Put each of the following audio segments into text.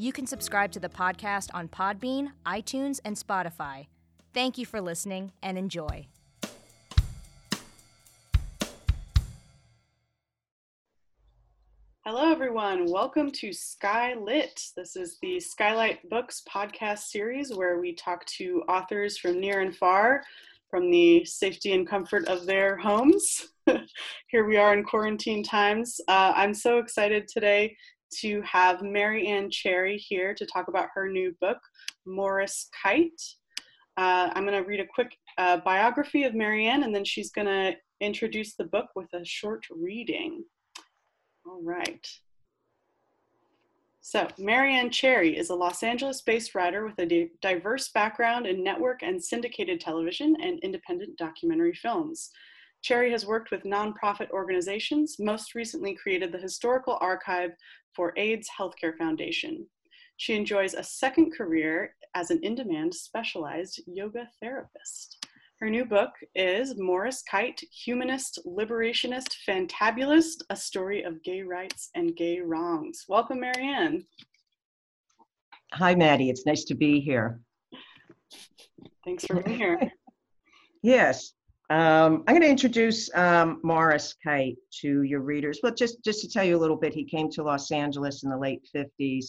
You can subscribe to the podcast on Podbean, iTunes, and Spotify. Thank you for listening and enjoy. Hello, everyone. Welcome to Skylit. This is the Skylight Books podcast series where we talk to authors from near and far from the safety and comfort of their homes. Here we are in quarantine times. Uh, I'm so excited today to have Mary Ann Cherry here to talk about her new book, Morris Kight. Uh, I'm going to read a quick uh, biography of Mary Ann and then she's going to introduce the book with a short reading. All right. So, Mary Ann Cherry is a Los Angeles based writer with a diverse background in network and syndicated television and independent documentary films. Cherry has worked with nonprofit organizations, most recently created the Historical Archive for AIDS Healthcare Foundation. She enjoys a second career as an in demand specialized yoga therapist. Her new book is Morris Kight Humanist, Liberationist, Fantabulist A Story of Gay Rights and Gay Wrongs. Welcome, Marianne. Hi, Maddie. It's nice to be here. Thanks for being here. yes. Um, I'm going to introduce um, Morris Kight to your readers. But just, just to tell you a little bit, he came to Los Angeles in the late 50s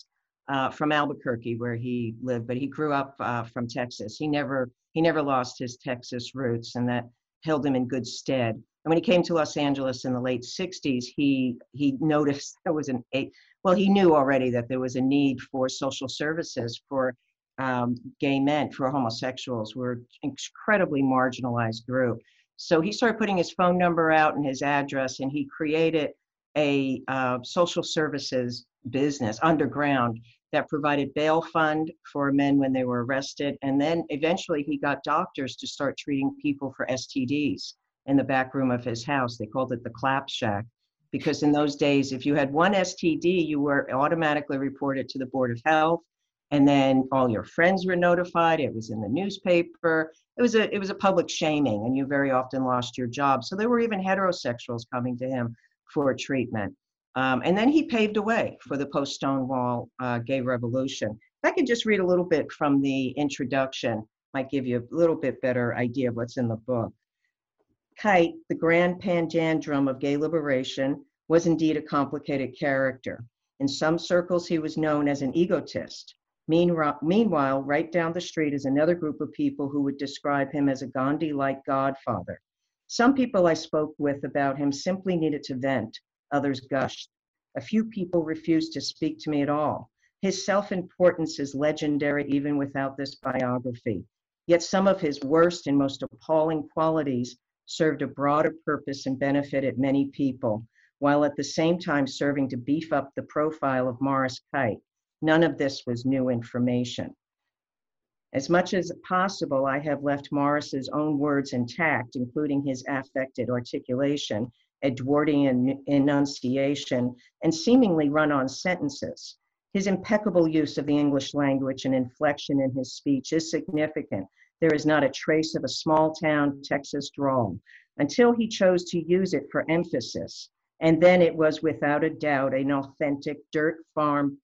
uh, from Albuquerque, where he lived, but he grew up uh, from Texas. He never he never lost his Texas roots, and that held him in good stead. And when he came to Los Angeles in the late 60s, he he noticed there was an a well, he knew already that there was a need for social services for um, gay men, for homosexuals. We're an incredibly marginalized group. So he started putting his phone number out and his address, and he created a uh, social services business underground that provided bail fund for men when they were arrested. And then eventually he got doctors to start treating people for STDs in the back room of his house. They called it the clap shack. Because in those days, if you had one STD, you were automatically reported to the Board of Health, and then all your friends were notified. It was in the newspaper. It was a it was a public shaming, and you very often lost your job. So there were even heterosexuals coming to him for treatment. Um, and then he paved a way for the post Stonewall uh, gay revolution. If I could just read a little bit from the introduction, might give you a little bit better idea of what's in the book. Kight, the grand panjandrum of gay liberation, was indeed a complicated character. In some circles, he was known as an egotist. Meanwhile, right down the street is another group of people who would describe him as a Gandhi like godfather. Some people I spoke with about him simply needed to vent, others gushed. A few people refused to speak to me at all. His self importance is legendary even without this biography. Yet some of his worst and most appalling qualities served a broader purpose and benefited many people, while at the same time serving to beef up the profile of Morris Kight. None of this was new information. As much as possible, I have left Morris's own words intact, including his affected articulation, Edwardian enunciation, and seemingly run on sentences. His impeccable use of the English language and inflection in his speech is significant. There is not a trace of a small town Texas drawl until he chose to use it for emphasis. And then it was without a doubt an authentic dirt farm,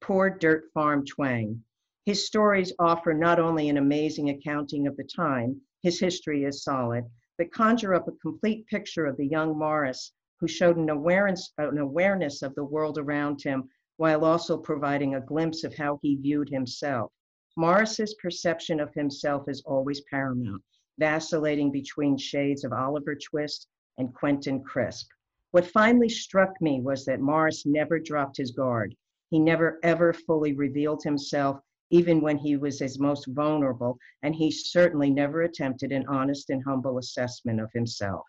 poor dirt farm twang. His stories offer not only an amazing accounting of the time, his history is solid, but conjure up a complete picture of the young Morris who showed an awareness, an awareness of the world around him while also providing a glimpse of how he viewed himself. Morris's perception of himself is always paramount. vacillating between shades of Oliver Twist and Quentin Crisp. What finally struck me was that Morris never dropped his guard. He never ever fully revealed himself, even when he was his most vulnerable, and he certainly never attempted an honest and humble assessment of himself.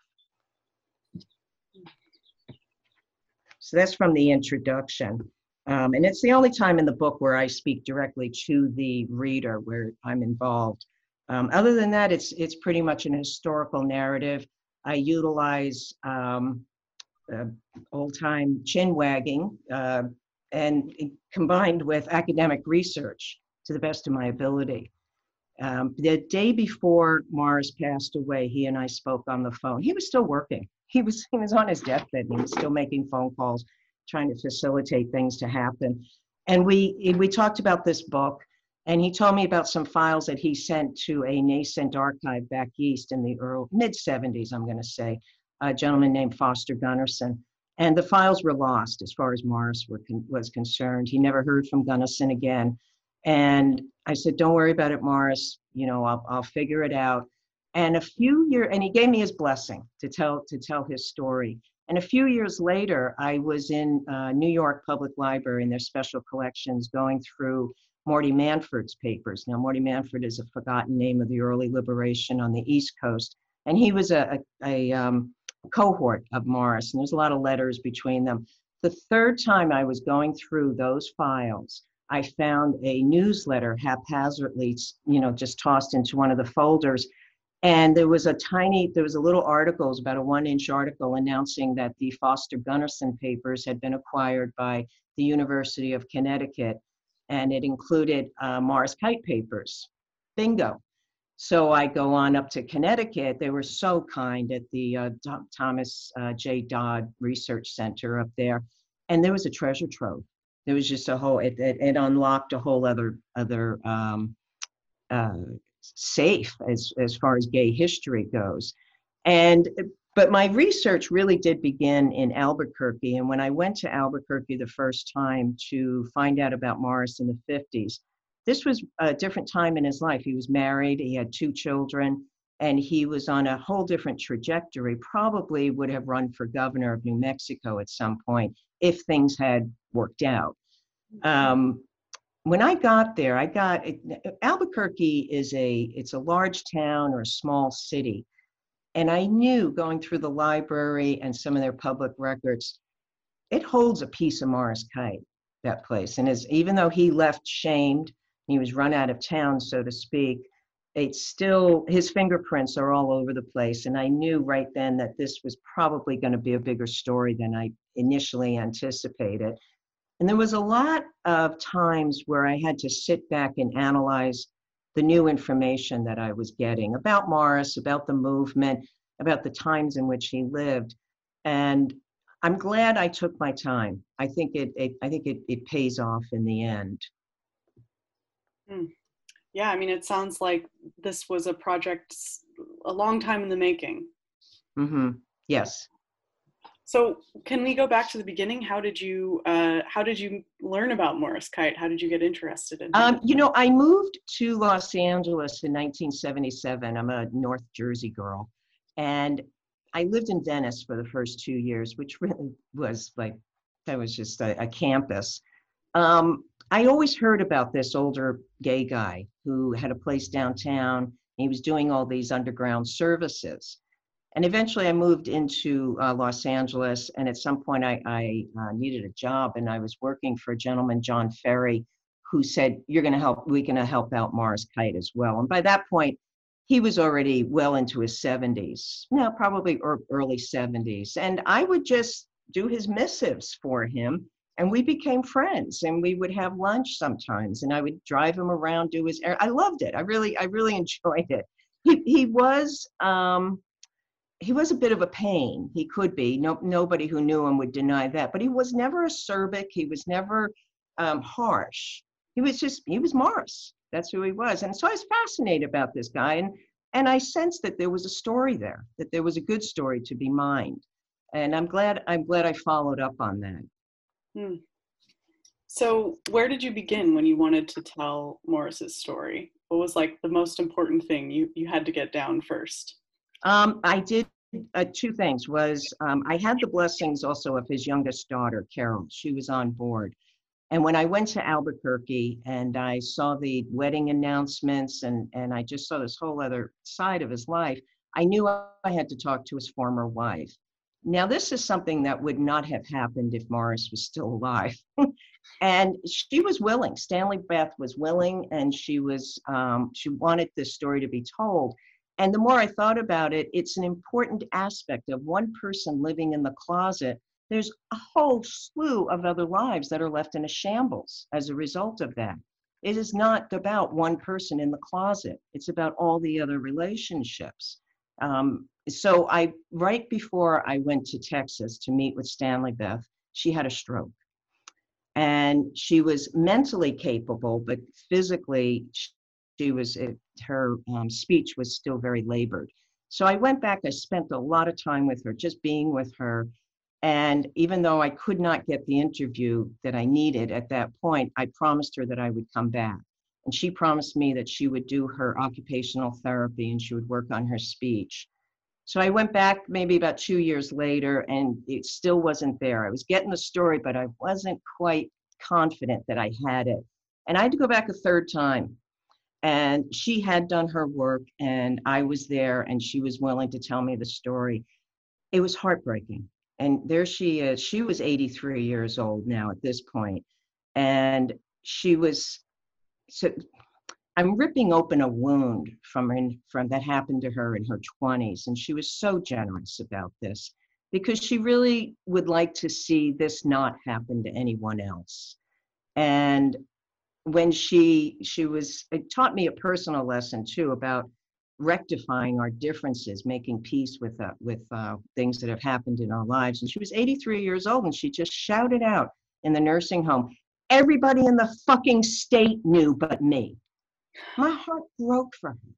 So that's from the introduction. Um, and it's the only time in the book where I speak directly to the reader, where I'm involved. Um, other than that, it's it's pretty much an historical narrative. I utilize um, uh, old time chin wagging uh, and combined with academic research to the best of my ability. Um, the day before Mars passed away, he and I spoke on the phone. He was still working. He was he was on his deathbed. And he was still making phone calls, trying to facilitate things to happen. And we we talked about this book, and he told me about some files that he sent to a nascent archive back east in the early mid 70s. I'm going to say, a gentleman named Foster Gunnison. And the files were lost as far as Morris con- was concerned. He never heard from Gunnison again. And I said, "Don't worry about it, Morris. You know, I'll, I'll figure it out." And a few years, and he gave me his blessing to tell to tell his story. And a few years later, I was in uh, New York Public Library in their special collections, going through Morty Manford's papers. Now, Morty Manford is a forgotten name of the early liberation on the East Coast, and he was a, a, a um, cohort of Morris, and there's a lot of letters between them. The third time I was going through those files, I found a newsletter haphazardly, you know, just tossed into one of the folders. And there was a tiny, there was a little article, it was about a one inch article announcing that the Foster Gunnison papers had been acquired by the University of Connecticut. And it included uh, Morris Kight papers. Bingo. So I go on up to Connecticut. They were so kind at the uh, Thomas uh, J. Dodd Research Center up there. And there was a treasure trove there was just a whole it, it, it unlocked a whole other other um, uh, safe as as far as gay history goes and but my research really did begin in albuquerque and when i went to albuquerque the first time to find out about morris in the 50s this was a different time in his life he was married he had two children and he was on a whole different trajectory probably would have run for governor of new mexico at some point if things had worked out. Um, when I got there, I got Albuquerque is a it's a large town or a small city, and I knew going through the library and some of their public records, it holds a piece of Morris Kight that place, and as even though he left shamed, he was run out of town, so to speak. It's still his fingerprints are all over the place, and I knew right then that this was probably going to be a bigger story than I initially anticipated. And there was a lot of times where I had to sit back and analyze the new information that I was getting about Morris, about the movement, about the times in which he lived. And I'm glad I took my time. I think it, it I think it, it pays off in the end. Hmm. Yeah, I mean, it sounds like this was a project a long time in the making. Mm-hmm. Yes. So can we go back to the beginning? How did you uh, how did you learn about Morris Kight? How did you get interested in? Um, you know, I moved to Los Angeles in 1977. I'm a North Jersey girl, and I lived in Venice for the first two years, which really was like that was just a, a campus. Um, I always heard about this older gay guy who had a place downtown. He was doing all these underground services and eventually I moved into uh, Los Angeles. And at some point, I, I uh, needed a job, and I was working for a gentleman, John Ferry, who said, "You're going to help. We're going to help out Mars Kight as well." And by that point, he was already well into his 70s, no, probably early 70s, and I would just do his missives for him. And we became friends, and we would have lunch sometimes, and I would drive him around, do his. I loved it. I really, I really enjoyed it. He he was. Um, he was a bit of a pain. He could be. No, nobody who knew him would deny that. But he was never acerbic. He was never um, harsh. He was just he was Morris. That's who he was. And so I was fascinated about this guy, and and I sensed that there was a story there, that there was a good story to be mined. And I'm glad I'm glad I followed up on that. Hmm. So, where did you begin when you wanted to tell Morris's story? What was like the most important thing you, you had to get down first? Um, I did uh, two things. Was um, I had the blessings also of his youngest daughter, Carol. She was on board. And when I went to Albuquerque and I saw the wedding announcements and, and I just saw this whole other side of his life, I knew I had to talk to his former wife. Now, this is something that would not have happened if Morris was still alive. and she was willing. Stanley Beth was willing, and she was um, she wanted this story to be told. And the more I thought about it, it's an important aspect of one person living in the closet. There's a whole slew of other lives that are left in a shambles as a result of that. It is not about one person in the closet. It's about all the other relationships. Um, so I, right before I went to Texas to meet with Stanley Beth, she had a stroke. And she was mentally capable, but physically, she was, her um, speech was still very labored. So I went back, I spent a lot of time with her, just being with her. And even though I could not get the interview that I needed at that point, I promised her that I would come back. And she promised me that she would do her occupational therapy and she would work on her speech. So I went back maybe about two years later and it still wasn't there. I was getting the story, but I wasn't quite confident that I had it. And I had to go back a third time. And she had done her work and I was there and she was willing to tell me the story. It was heartbreaking. And there she is. She was 83 years old now at this point. And she was so I'm ripping open a wound from in, from that happened to her in her 20s, and she was so generous about this because she really would like to see this not happen to anyone else. And when she she was it taught me a personal lesson too about rectifying our differences, making peace with uh, with uh, things that have happened in our lives. And she was 83 years old, and she just shouted out in the nursing home, "Everybody in the fucking state knew, but me." my heart broke for her.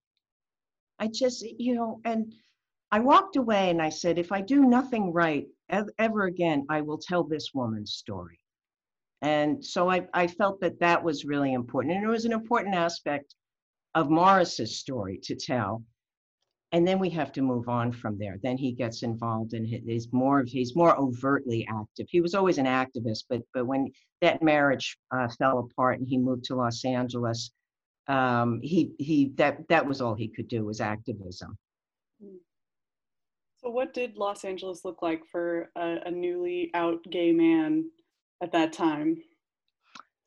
I just, you know, and I walked away and I said, if I do nothing right ever again, I will tell this woman's story. And so I, I felt that that was really important. And it was an important aspect of Morris's story to tell. And then we have to move on from there. Then he gets involved and he's more he's more overtly active. He was always an activist, but but when that marriage uh, fell apart and he moved to Los Angeles, um, he he that that was all he could do was activism. Hmm. So, what did Los Angeles look like for a, a newly out gay man at that time?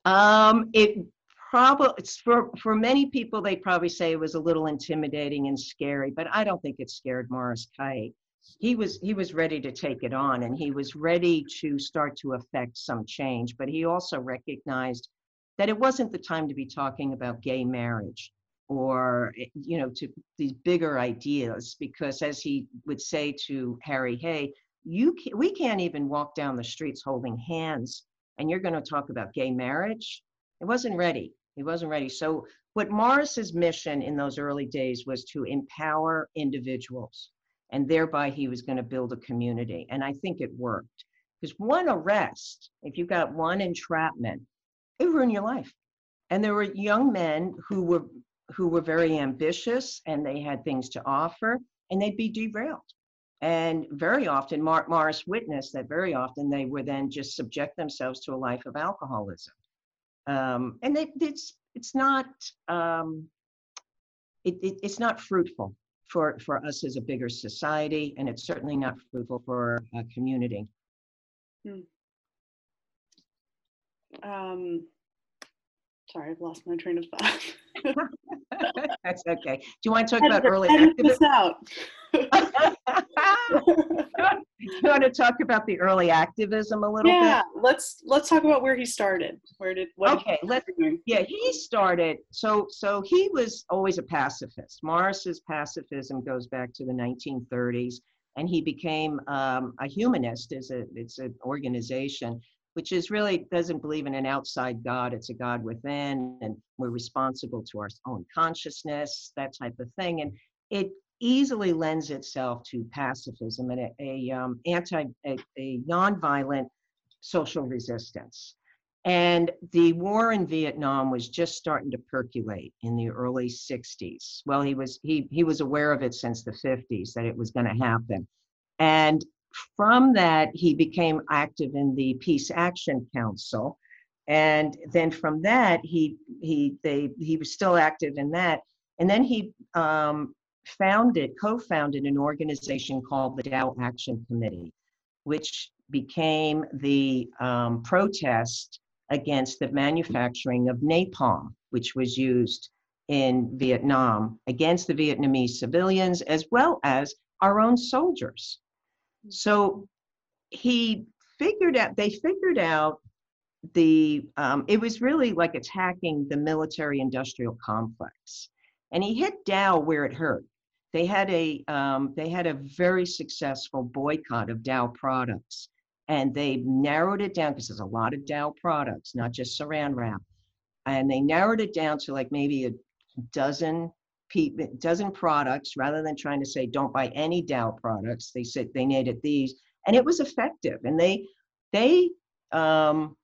Um, it probably for for many people they probably say it was a little intimidating and scary, but I don't think it scared Morris Kight. He was he was ready to take it on, and he was ready to start to affect some change. But he also recognized that it wasn't the time to be talking about gay marriage or eh, you know to these bigger ideas because as he would say to harry hay you can, we can't even walk down the streets holding hands and you're going to talk about gay marriage it wasn't ready he wasn't ready so what morris's mission in those early days was to empower individuals and thereby he was going to build a community and i think it worked because one arrest if you got one entrapment it ruined your life. And there were young men who were who were very ambitious and they had things to offer and they'd be derailed. And very often, Mark Morris witnessed that very often they would then just subject themselves to a life of alcoholism. Um, and they, it's it's not um, it, it, it's not fruitful for for us as a bigger society, and it's certainly not fruitful for a community. Hmm. Um, sorry, I've lost my train of thought. That's okay. Do you want to talk about early activism? out. you want to talk about the early activism a little yeah, bit? Yeah, let's let's talk about where he started. Where did what okay? Let's yeah. He started so so he was always a pacifist. Morris's pacifism goes back to the 1930s, and he became um, a humanist. Is a it's an organization which is really doesn't believe in an outside God, it's a God within, and we're responsible to our own consciousness, that type of thing. And it easily lends itself to pacifism and a, a um, anti, a, a nonviolent social resistance. And the war in Vietnam was just starting to percolate in the early 60s. Well, he was he he was aware of it since the 50s that it was going to happen. And from that, he became active in the Peace Action Council. And then from that, he he they he was still active in that. And then he um, founded, co-founded an organization called the Dow Action Committee, which became the um, protest against the manufacturing of napalm, which was used in Vietnam against the Vietnamese civilians as well as our own soldiers. So he figured out, they figured out the, um, it was really like attacking the military industrial complex. And he hit Dow where it hurt. They had a, um, they had a very successful boycott of Dow products and they narrowed it down because there's a lot of Dow products, not just saran wrap. And they narrowed it down to like maybe a dozen dozen products rather than trying to say don't buy any Dow products. They said they needed these, and it was effective. And they they um,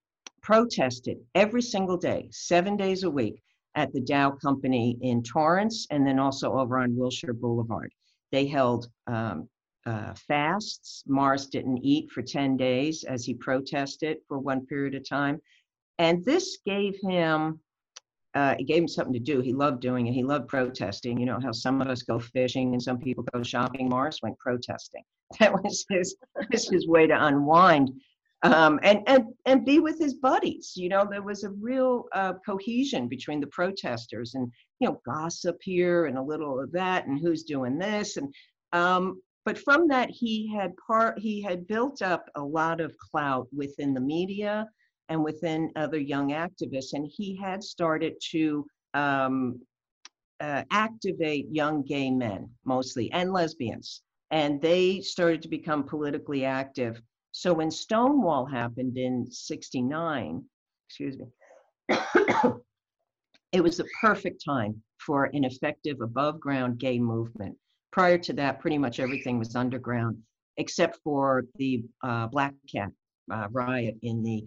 protested every single day, seven days a week, at the Dow Company in Torrance, and then also over on Wilshire Boulevard. They held um, uh, fasts. Mars didn't eat for 10 days as he protested for one period of time. And this gave him, uh, it gave him something to do. He loved doing it. He loved protesting. You know how some of us go fishing and some people go shopping. Morris went protesting. That was his, was his way to unwind um, and, and, and be with his buddies. You know, there was a real uh, cohesion between the protesters and, you know, gossip here and a little of that and who's doing this. And um, but from that he had part he had built up a lot of clout within the media and within other young activists and he had started to um, uh, activate young gay men mostly and lesbians and they started to become politically active. So when stonewall happened in 69 excuse me it was the perfect time for an effective above ground gay movement. Prior to that, pretty much everything was underground, except for the uh, Black Cat uh, riot in the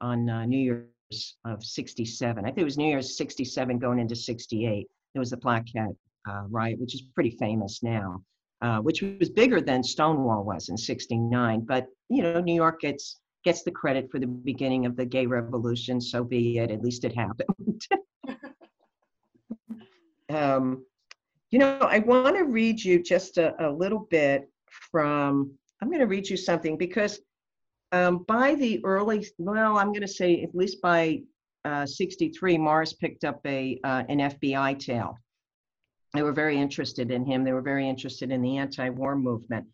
on uh, New Year's of '67. I think it was New Year's '67 going into '68. There was the Black Cat uh, riot, which is pretty famous now, uh, which was bigger than Stonewall was in '69. But you know, New York gets gets the credit for the beginning of the gay revolution. So be it. At least it happened. um, you know, I want to read you just a, a little bit from, I'm going to read you something because um, by the early, well, I'm going to say at least by uh, 63, Morris picked up a uh, an FBI tail. They were very interested in him. They were very interested in the anti-war movement.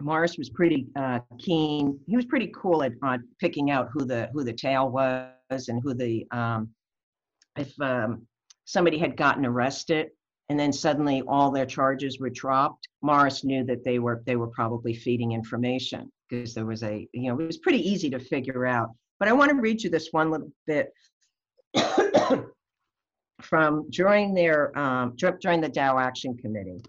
Morris was pretty uh, keen. He was pretty cool at uh, picking out who the who the tail was and who the um, if um, somebody had gotten arrested and then suddenly all their charges were dropped, Morris knew that they were they were probably feeding information because there was a you know it was pretty easy to figure out. But I want to read you this one little bit from during their um, during the Dow Action Committee.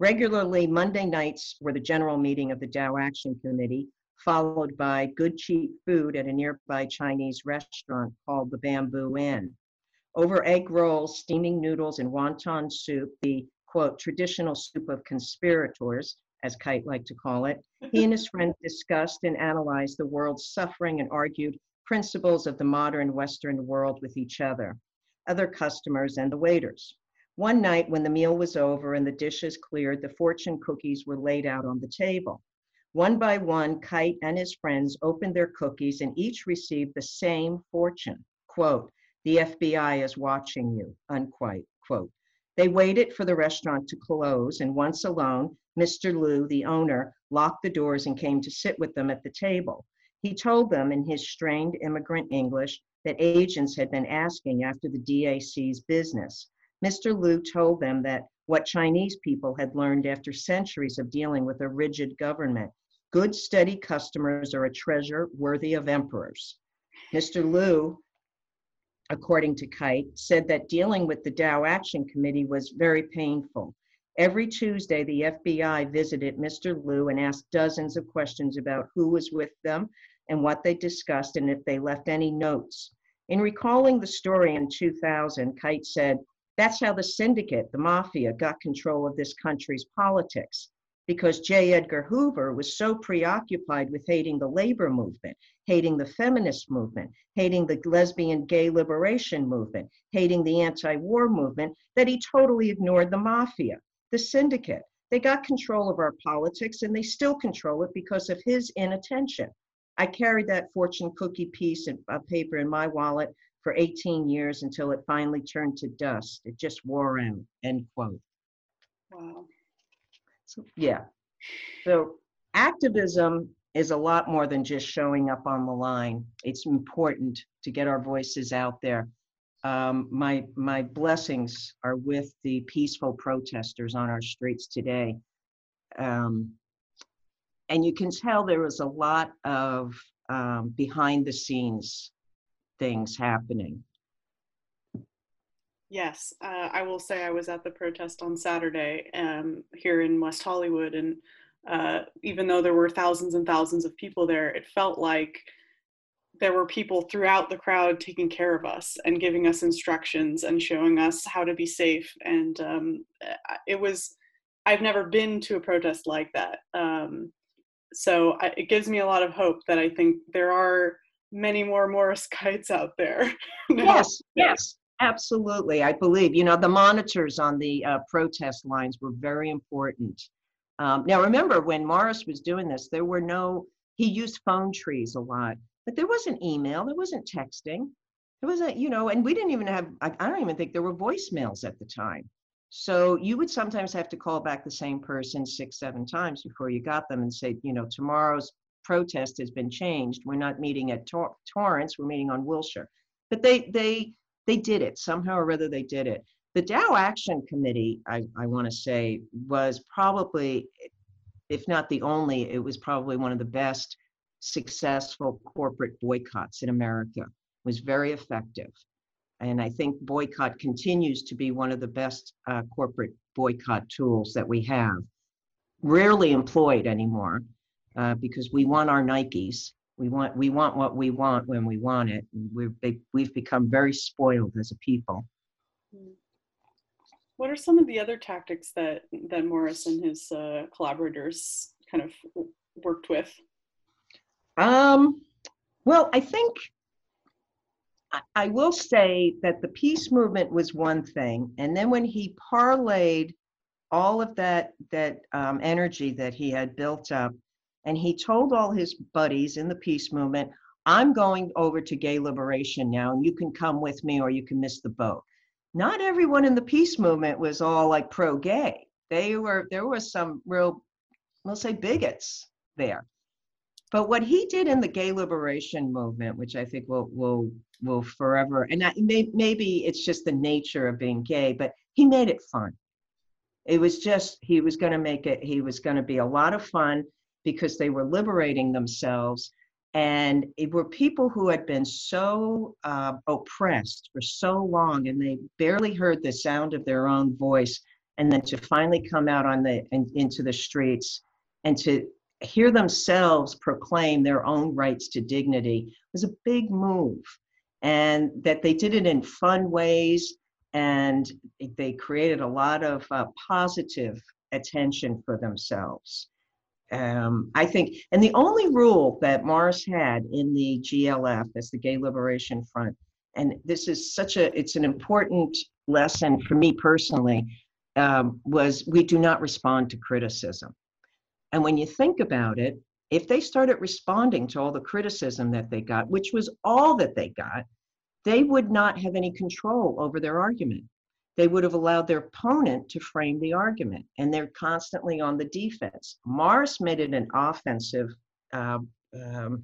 Regularly, Monday nights were the general meeting of the Dow Action Committee, followed by good cheap food at a nearby Chinese restaurant called the Bamboo Inn. Over egg rolls, steaming noodles, and wonton soup, the quote, traditional soup of conspirators, as Kight liked to call it, he and his friends discussed and analyzed the world's suffering and argued principles of the modern Western world with each other, other customers, and the waiters. One night, when the meal was over and the dishes cleared, the fortune cookies were laid out on the table. One by one, Kight and his friends opened their cookies and each received the same fortune. Quote, the FBI is watching you, unquote. Quote. They waited for the restaurant to close, and once alone, Mr. Liu, the owner, locked the doors and came to sit with them at the table. He told them in his strained immigrant English that agents had been asking after the DAC's business. Mr. Liu told them that what Chinese people had learned after centuries of dealing with a rigid government good, steady customers are a treasure worthy of emperors. Mr. Liu according to Kight, said that dealing with the Dow Action Committee was very painful. Every Tuesday, the FBI visited Mr. Liu and asked dozens of questions about who was with them and what they discussed and if they left any notes. In recalling the story in 2000, Kight said, That's how the syndicate, the mafia, got control of this country's politics because J. Edgar Hoover was so preoccupied with hating the labor movement, hating the feminist movement, hating the lesbian gay liberation movement, hating the anti war movement, that he totally ignored the mafia, the syndicate. They got control of our politics and they still control it because of his inattention. I carried that fortune cookie piece of uh, paper in my wallet for 18 years until it finally turned to dust. It just wore out, end quote. Wow. So, yeah. So activism is a lot more than just showing up on the line. It's important to get our voices out there. Um, my my blessings are with the peaceful protesters on our streets today. Um, and you can tell there was a lot of um, behind the scenes things happening. Yes, uh, I will say I was at the protest on Saturday um, here in West Hollywood, and uh, even though there were thousands and thousands of people there, it felt like there were people throughout the crowd taking care of us and giving us instructions and showing us how to be safe. And um, it was, I've never been to a protest like that. Um, so I, it gives me a lot of hope that I think there are many more Morris Kights out there. yes, yes. Absolutely, I believe. You know, the monitors on the uh, protest lines were very important. Um, now, remember, when Morris was doing this, there were no, he used phone trees a lot, but there wasn't email, there wasn't texting. There wasn't, you know, and we didn't even have, I, don't even think there were voicemails at the time. So you would sometimes have to call back the same person six, seven times before you got them and say, you know, tomorrow's protest has been changed. We're not meeting at Tor- Torrance, we're meeting on Wilshire. But they, they, they did it somehow or other they did it the dow action committee i, I want to say was probably if not the only it was probably one of the best successful corporate boycotts in america was very effective and i think boycott continues to be one of the best uh, corporate boycott tools that we have rarely employed anymore uh, because we want our nikes we want we want what we want when we want it. We've we've become very spoiled as a people. What are some of the other tactics that that Morris and his uh, collaborators kind of worked with? Um, well, I think I, will say that the peace movement was one thing, and then when he parlayed all of that that um, energy that he had built up and he told all his buddies in the peace movement, I'm going over to gay liberation now, and you can come with me or you can miss the boat. Not everyone in the peace movement was all like pro gay. They were, there was some real, we'll say, bigots there. But what he did in the gay liberation movement, which I think will will will forever, and that may, maybe it's just the nature of being gay, but he made it fun. It was just he was going to make it. He was going to be a lot of fun because they were liberating themselves. And it were people who had been so uh, oppressed for so long and they barely heard the sound of their own voice. And then to finally come out on the in, into the streets and to hear themselves proclaim their own rights to dignity was a big move. And that they did it in fun ways and they created a lot of uh, positive attention for themselves um, I think, and the only rule that Morris had in the GLF, that's the Gay Liberation Front, and this is such a, it's an important lesson for me personally, um, was we do not respond to criticism. And when you think about it, if they started responding to all the criticism that they got, which was all that they got, they would not have any control over their argument they would have allowed their opponent to frame the argument, and they're constantly on the defense. Morris made it an offensive uh, um,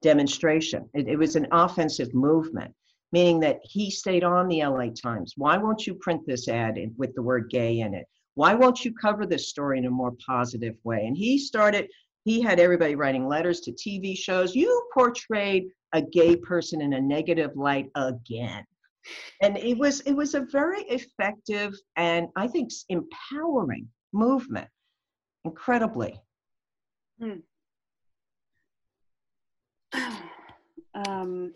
demonstration. It, it was an offensive movement, meaning that he stayed on the LA Times. Why won't you print this ad in, with the word gay in it? Why won't you cover this story in a more positive way? And he started, he had everybody writing letters to TV shows. You portrayed a gay person in a negative light again and it was it was a very effective and i think empowering movement incredibly hmm. Um,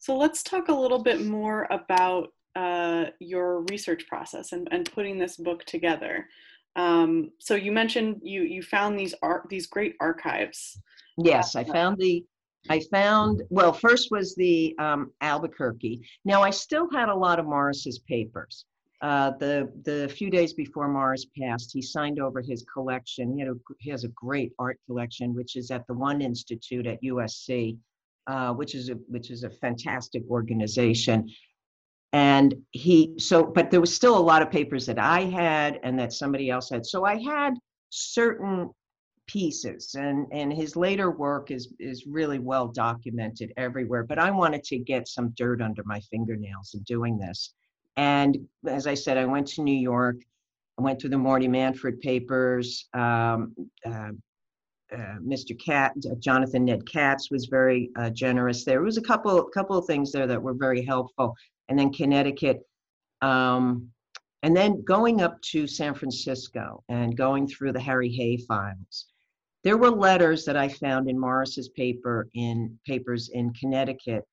so let's talk a little bit more about uh, your research process and, and putting this book together. Um, so you mentioned you you found these art these great archives. Yes, I found the, I found, well, first was the um, Albuquerque. Now, I still had a lot of Morris's papers. Uh, the the few days before Morris passed, he signed over his collection. He, had a, he has a great art collection, which is at the One Institute at USC, uh, which is a which is a fantastic organization. And he so, but there was still a lot of papers that I had and that somebody else had. So I had certain pieces and and his later work is is really well documented everywhere but i wanted to get some dirt under my fingernails in doing this. And as i said i went to new york i went through the morty manford papers um, uh, uh, mr katz jonathan ned katz was very uh, generous there. Was a couple couple of things there that were very helpful and then connecticut um, and then going up to San Francisco and going through the Harry Hay files there were letters that I found in Morris's paper in papers in Connecticut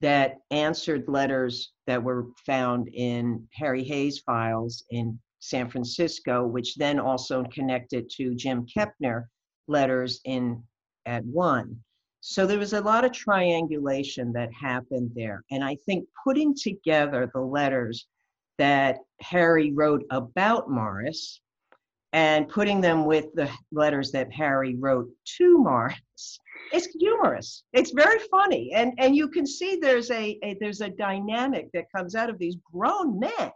that answered letters that were found in Harry Hay's files in San Francisco, which then also connected to Jim Kepner letters in at one. So there was a lot of triangulation that happened there. And I think putting together the letters that Harry wrote about Morris and putting them with the letters that Harry wrote to Morris. It's humorous. It's very funny, and and you can see there's a, a there's a dynamic that comes out of these grown men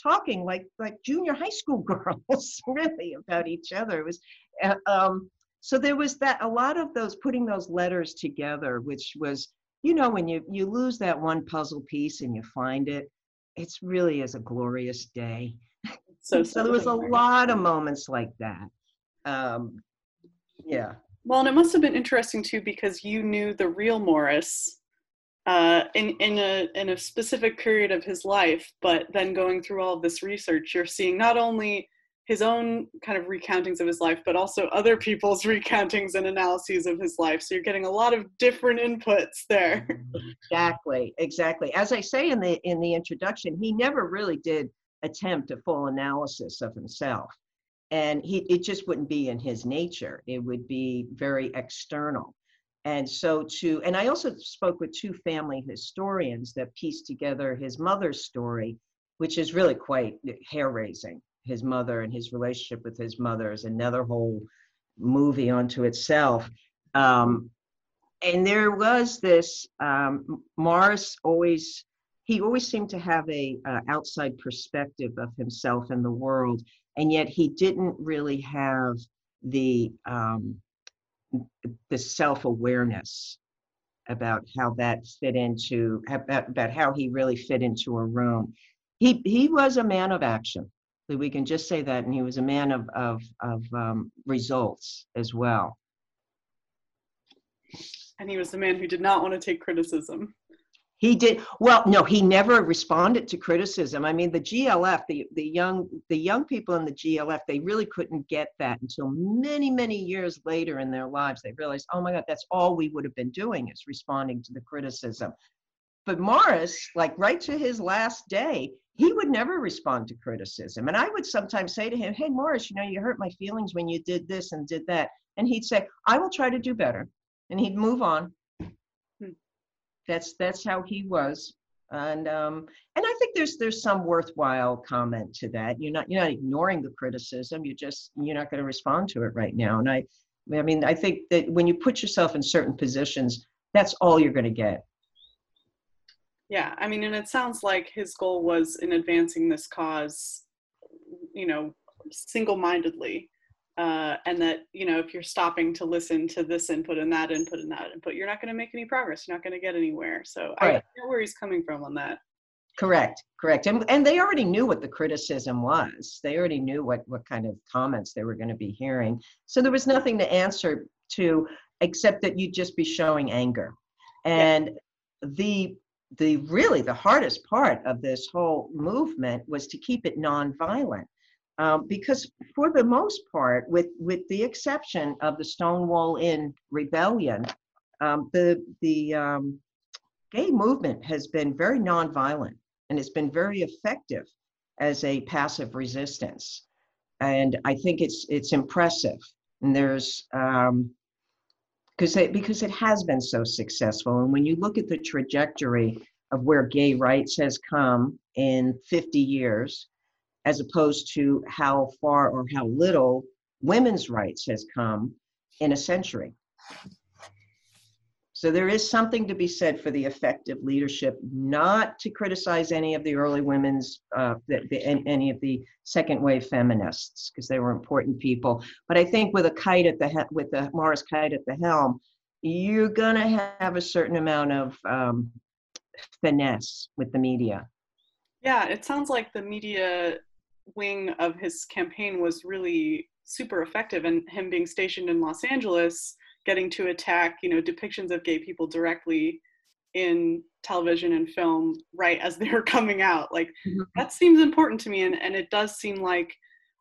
talking like like junior high school girls, really about each other. It was. Uh, um, so there was that a lot of those putting those letters together which was you know when you you lose that one puzzle piece and you find it it's really is a glorious day so, so there was a lot of moments like that. Um, yeah. Well, and it must have been interesting too because you knew the real Morris uh, in in a in a specific period of his life, but then going through all of this research, you're seeing not only his own kind of recountings of his life, but also other people's recountings and analyses of his life. So you're getting a lot of different inputs there. Mm-hmm. Exactly, exactly. As I say in the in the introduction, he never really did attempt a full analysis of himself. And he, it just wouldn't be in his nature. It would be very external. And so to, and I also spoke with two family historians that pieced together his mother's story, which is really quite hair raising. His mother and his relationship with his mother is another whole movie unto itself. Um, and there was this, um, Morris always he always seemed to have a uh, outside perspective of himself and the world and yet he didn't really have the um, the self-awareness about how that fit into about, about how he really fit into a room he he was a man of action we can just say that and he was a man of of, of um, results as well and he was the man who did not want to take criticism he did well. No, he never responded to criticism. I mean, the GLF, the the young the young people in the GLF, they really couldn't get that until many many years later in their lives. They realized, oh my God, that's all we would have been doing is responding to the criticism. But Morris, like right to his last day, he would never respond to criticism. And I would sometimes say to him, Hey, Morris, you know, you hurt my feelings when you did this and did that. And he'd say, I will try to do better. And he'd move on. That's that's how he was. And um and i think there's there's some worthwhile comment to that. You're not you're not ignoring the criticism. You're just you're not going to respond to it right now. And i i mean i think that when you put yourself in certain positions that's all you're going to get yeah i mean and it sounds like his goal was in advancing this cause you know single-mindedly uh, and that you know if you're stopping to listen to this input and that input and that input you're not going to make any progress you're not going to get anywhere. So right. i know where he's coming from on that. Correct correct and, and they already knew what the criticism was. They already knew what what kind of comments they were going to be hearing. So there was nothing to answer to except that you'd just be showing anger. And yeah. the the really the hardest part of this whole movement was to keep it nonviolent um, because for the most part, with with the exception of the Stonewall Inn rebellion, Um, the the um, gay movement has been very nonviolent and it's been very effective as a passive resistance. And I think it's it's impressive. And there's um, because it, because it has been so successful. And when you look at the trajectory of where gay rights has come in 50 years, as opposed to how far or how little women's rights has come in a century. So there is something to be said for the effective leadership, not to criticize any of the early women's, uh, the, the, any of the second wave feminists, because they were important people. But I think with a Kight at the he- with the Morris Kight at the helm, you're gonna have a certain amount of um, finesse with the media. Yeah, it sounds like the media wing of his campaign was really super effective, and him being stationed in Los Angeles getting to attack you know depictions of gay people directly in television and film right as they're coming out. Like mm-hmm. that seems important to me and, and it does seem like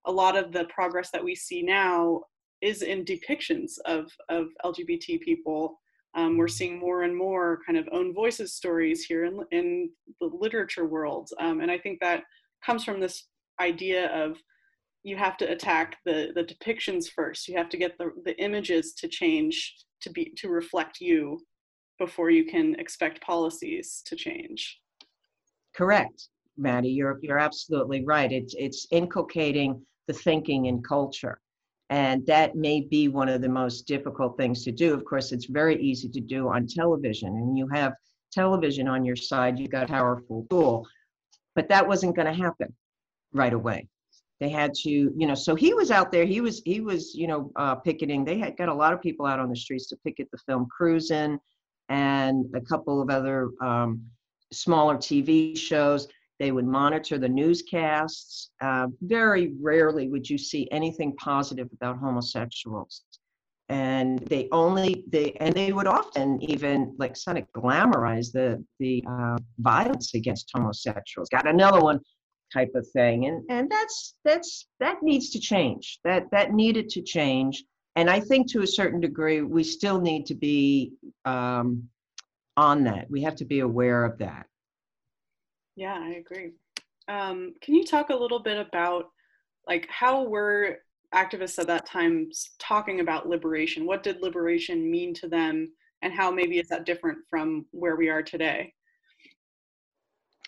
a lot of the progress that we see now is in depictions of of lgbt people. Um, we're seeing more and more kind of own voices stories here in, in the literature world. Um, and i think that comes from this idea of you have to attack the the depictions first. You have to get the the images to change to be to reflect you before you can expect policies to change. Correct maddie you're you're absolutely right. It's it's inculcating the thinking and culture. And that may be one of the most difficult things to do. Of course it's very easy to do on television. And you have television on your side you got a powerful tool. But that wasn't going to happen right away they had to you know so he was out there he was he was you know uh, picketing they had got a lot of people out on the streets to picket the film cruising and a couple of other um, smaller tv shows. They would monitor the newscasts. Uh, very rarely would you see anything positive about homosexuals. And they only they and they would often even like kind of glamorize the the uh, violence against homosexuals. Got another one type of thing. And and that's that's that needs to change. That that needed to change. And i think to a certain degree we still need to be um, on that. We have to be aware of that. Yeah i agree. Um, can you talk a little bit about like how were activists at that time talking about liberation? What did liberation mean to them? And how maybe is that different from where we are today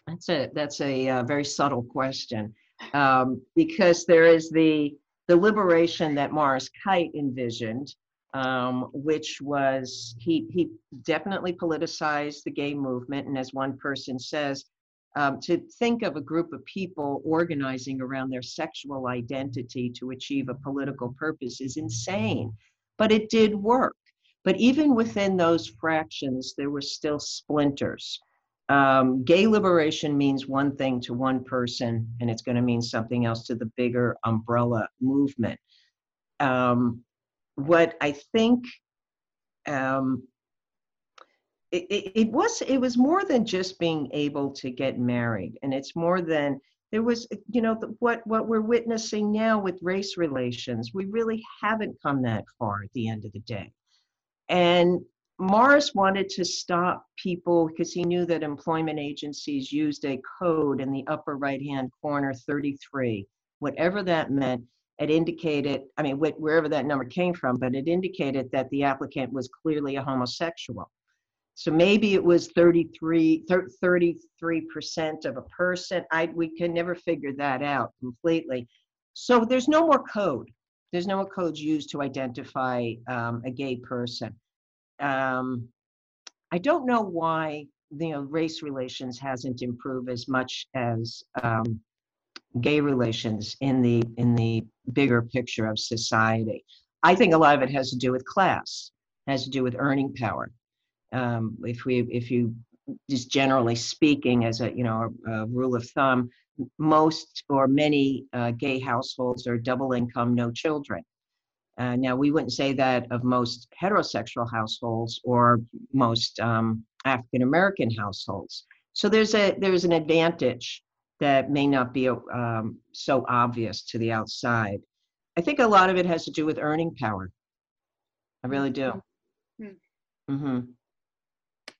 that's a that's a uh, very subtle question. Um, because there is the the liberation that Morris Kight envisioned, um, which was he he definitely politicized the gay movement, and as one person says, um, to think of a group of people organizing around their sexual identity to achieve a political purpose is insane, but it did work. But even within those fractions, there were still splinters um, gay liberation means one thing to one person, and it's going to mean something else to the bigger umbrella movement. Um, what I think um, it, it, it, was it was more than just being able to get married, and it's more than there was you know the, what what we're witnessing now with race relations. We really haven't come that far at the end of the day, and Morris wanted to stop people because he knew that employment agencies used a code in the upper right hand corner 33. Whatever that meant, it indicated, I mean, wherever that number came from, but it indicated that the applicant was clearly a homosexual. So maybe it was 33, 33% of a person. I, we can never figure that out completely. So there's no more code. There's no more codes used to identify um, a gay person um, I don't know why you know race relations hasn't improved as much as um, gay relations in the in the bigger picture of society. I think a lot of it has to do with class, has to do with earning power. Um, if we if you just generally speaking, as a you know a, a rule of thumb, most or many uh, gay households are double income, no children. Uh, now, we wouldn't say that of most heterosexual households or most um, African American households. So there's a there's an advantage that may not be um, so obvious to the outside. I think a lot of it has to do with earning power. I really do. Hmm. Mm-hmm.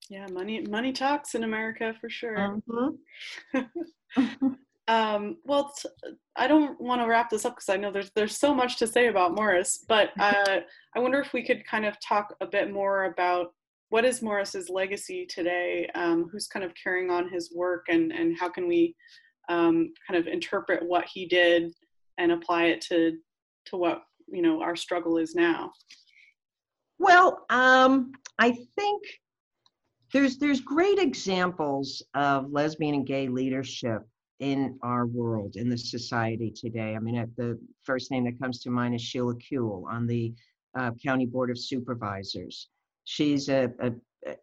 Yeah, money money talks in America for sure. Mm-hmm. Um, well, t- I don't want to wrap this up because I know there's there's so much to say about Morris, but uh, I wonder if we could kind of talk a bit more about what is Morris's legacy today? Um, who's kind of carrying on his work, and and how can we um, kind of interpret what he did and apply it to to what you know our struggle is now? Well, um, I think there's there's great examples of lesbian and gay leadership in our world, in the society today. I mean, the first name that comes to mind is Sheila Kuehl on the uh, County Board of Supervisors. She's a, a, a,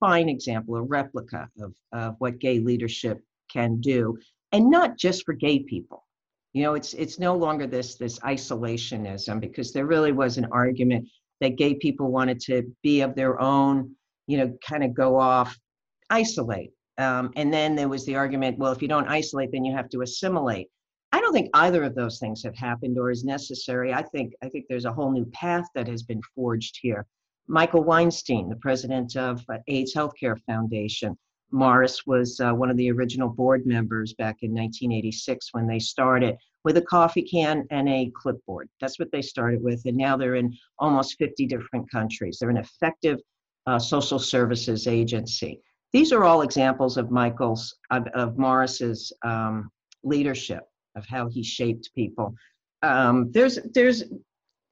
fine example, a replica of, of what gay leadership can do, and not just for gay people. You know, it's it's no longer this this isolationism because there really was an argument that gay people wanted to be of their own, you know, kind of go off, isolate um, and then there was the argument, well, if you don't isolate, then you have to assimilate. I don't think either of those things have happened or is necessary. I think I think there's a whole new path that has been forged here. Michael Weinstein, the president of uh, AIDS Healthcare Foundation, Morris was uh, one of the original board members back in 1986 when they started with a coffee can and a clipboard. That's what they started with, and now they're in almost 50 different countries. They're an effective uh, social services agency these are all examples of Michael's, of, of Morris's um, leadership, of how he shaped people. Um, there's, there's,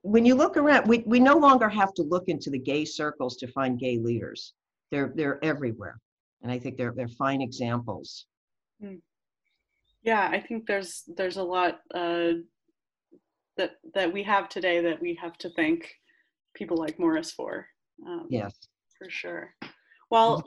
when you look around, we, we no longer have to look into the gay circles to find gay leaders. They're, they're everywhere. And I think they're, they're fine examples. Hmm. Yeah, I think there's, there's a lot uh, that, that we have today that we have to thank people like Morris for. Um, yes. For sure. Well,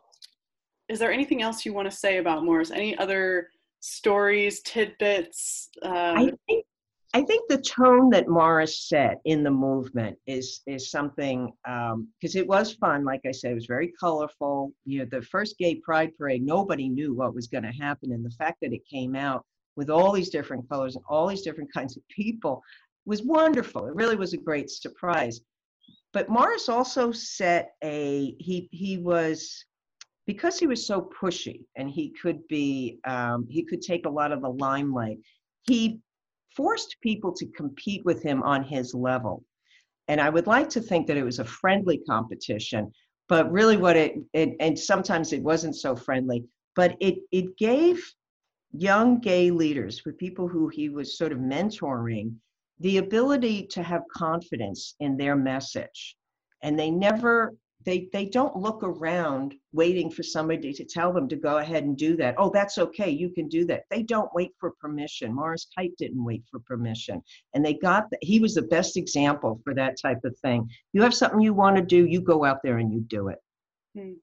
is there anything else you want to say about Morris? Any other stories, tidbits? Uh, I think I think the tone that Morris set in the movement is is something because um, it was fun. Like I said, it was very colorful. You know, the first gay pride parade, nobody knew what was going to happen, and the fact that it came out with all these different colors and all these different kinds of people was wonderful. It really was a great surprise. But Morris also set a he he was because he was so pushy and he could be um, he could take a lot of the limelight he forced people to compete with him on his level. And i would like to think that it was a friendly competition but really what it, it and sometimes it wasn't so friendly but it it gave young gay leaders with people who he was sort of mentoring the ability to have confidence in their message. And they never they they don't look around waiting for somebody to tell them to go ahead and do that oh that's okay you can do that they don't wait for permission morris Kight didn't wait for permission and they got the, he was the best example for that type of thing you have something you want to do you go out there and you do it hmm.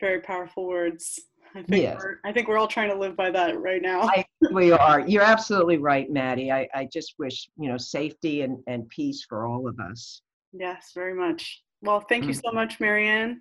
very powerful words I think, yes. we're, I think we're all trying to live by that right now. I, we are. You're absolutely right, Maddie. I, I just wish, you know, safety and, and peace for all of us. Yes, very much. Well, thank you mm. so much, Mary Ann.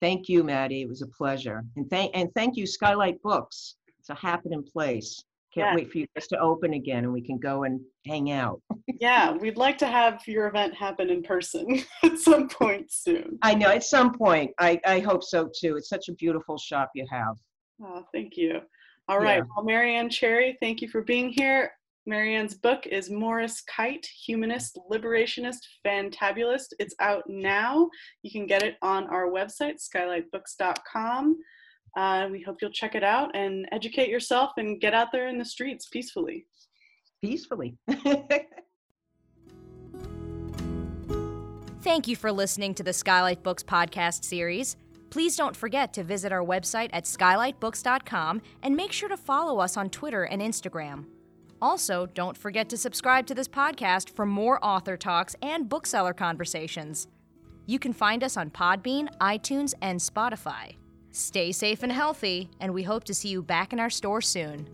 Thank you, Maddie. It was a pleasure. And thank and thank you, Skylight Books. It's a happening place. Can't yeah. wait for you guys to open again and we can go and hang out. yeah, we'd like to have your event happen in person at some point soon. I know, at some point. I, I hope so too. It's such a beautiful shop you have. Oh, thank you. All right. Yeah. Well, Mary Ann Cherry, thank you for being here. Mary Ann's book is Morris Kight, Humanist, Liberationist, Fantabulist. It's out now. You can get it on our website, skylightbooks.com. Uh, we hope you'll check it out and educate yourself and get out there in the streets peacefully. Peacefully. Thank you for listening to the Skylight Books podcast series. Please don't forget to visit our website at skylightbooks.com and make sure to follow us on Twitter and Instagram. Also, don't forget to subscribe to this podcast for more author talks and bookseller conversations. You can find us on Podbean, iTunes, and Spotify. Stay safe and healthy, and we hope to see you back in our store soon.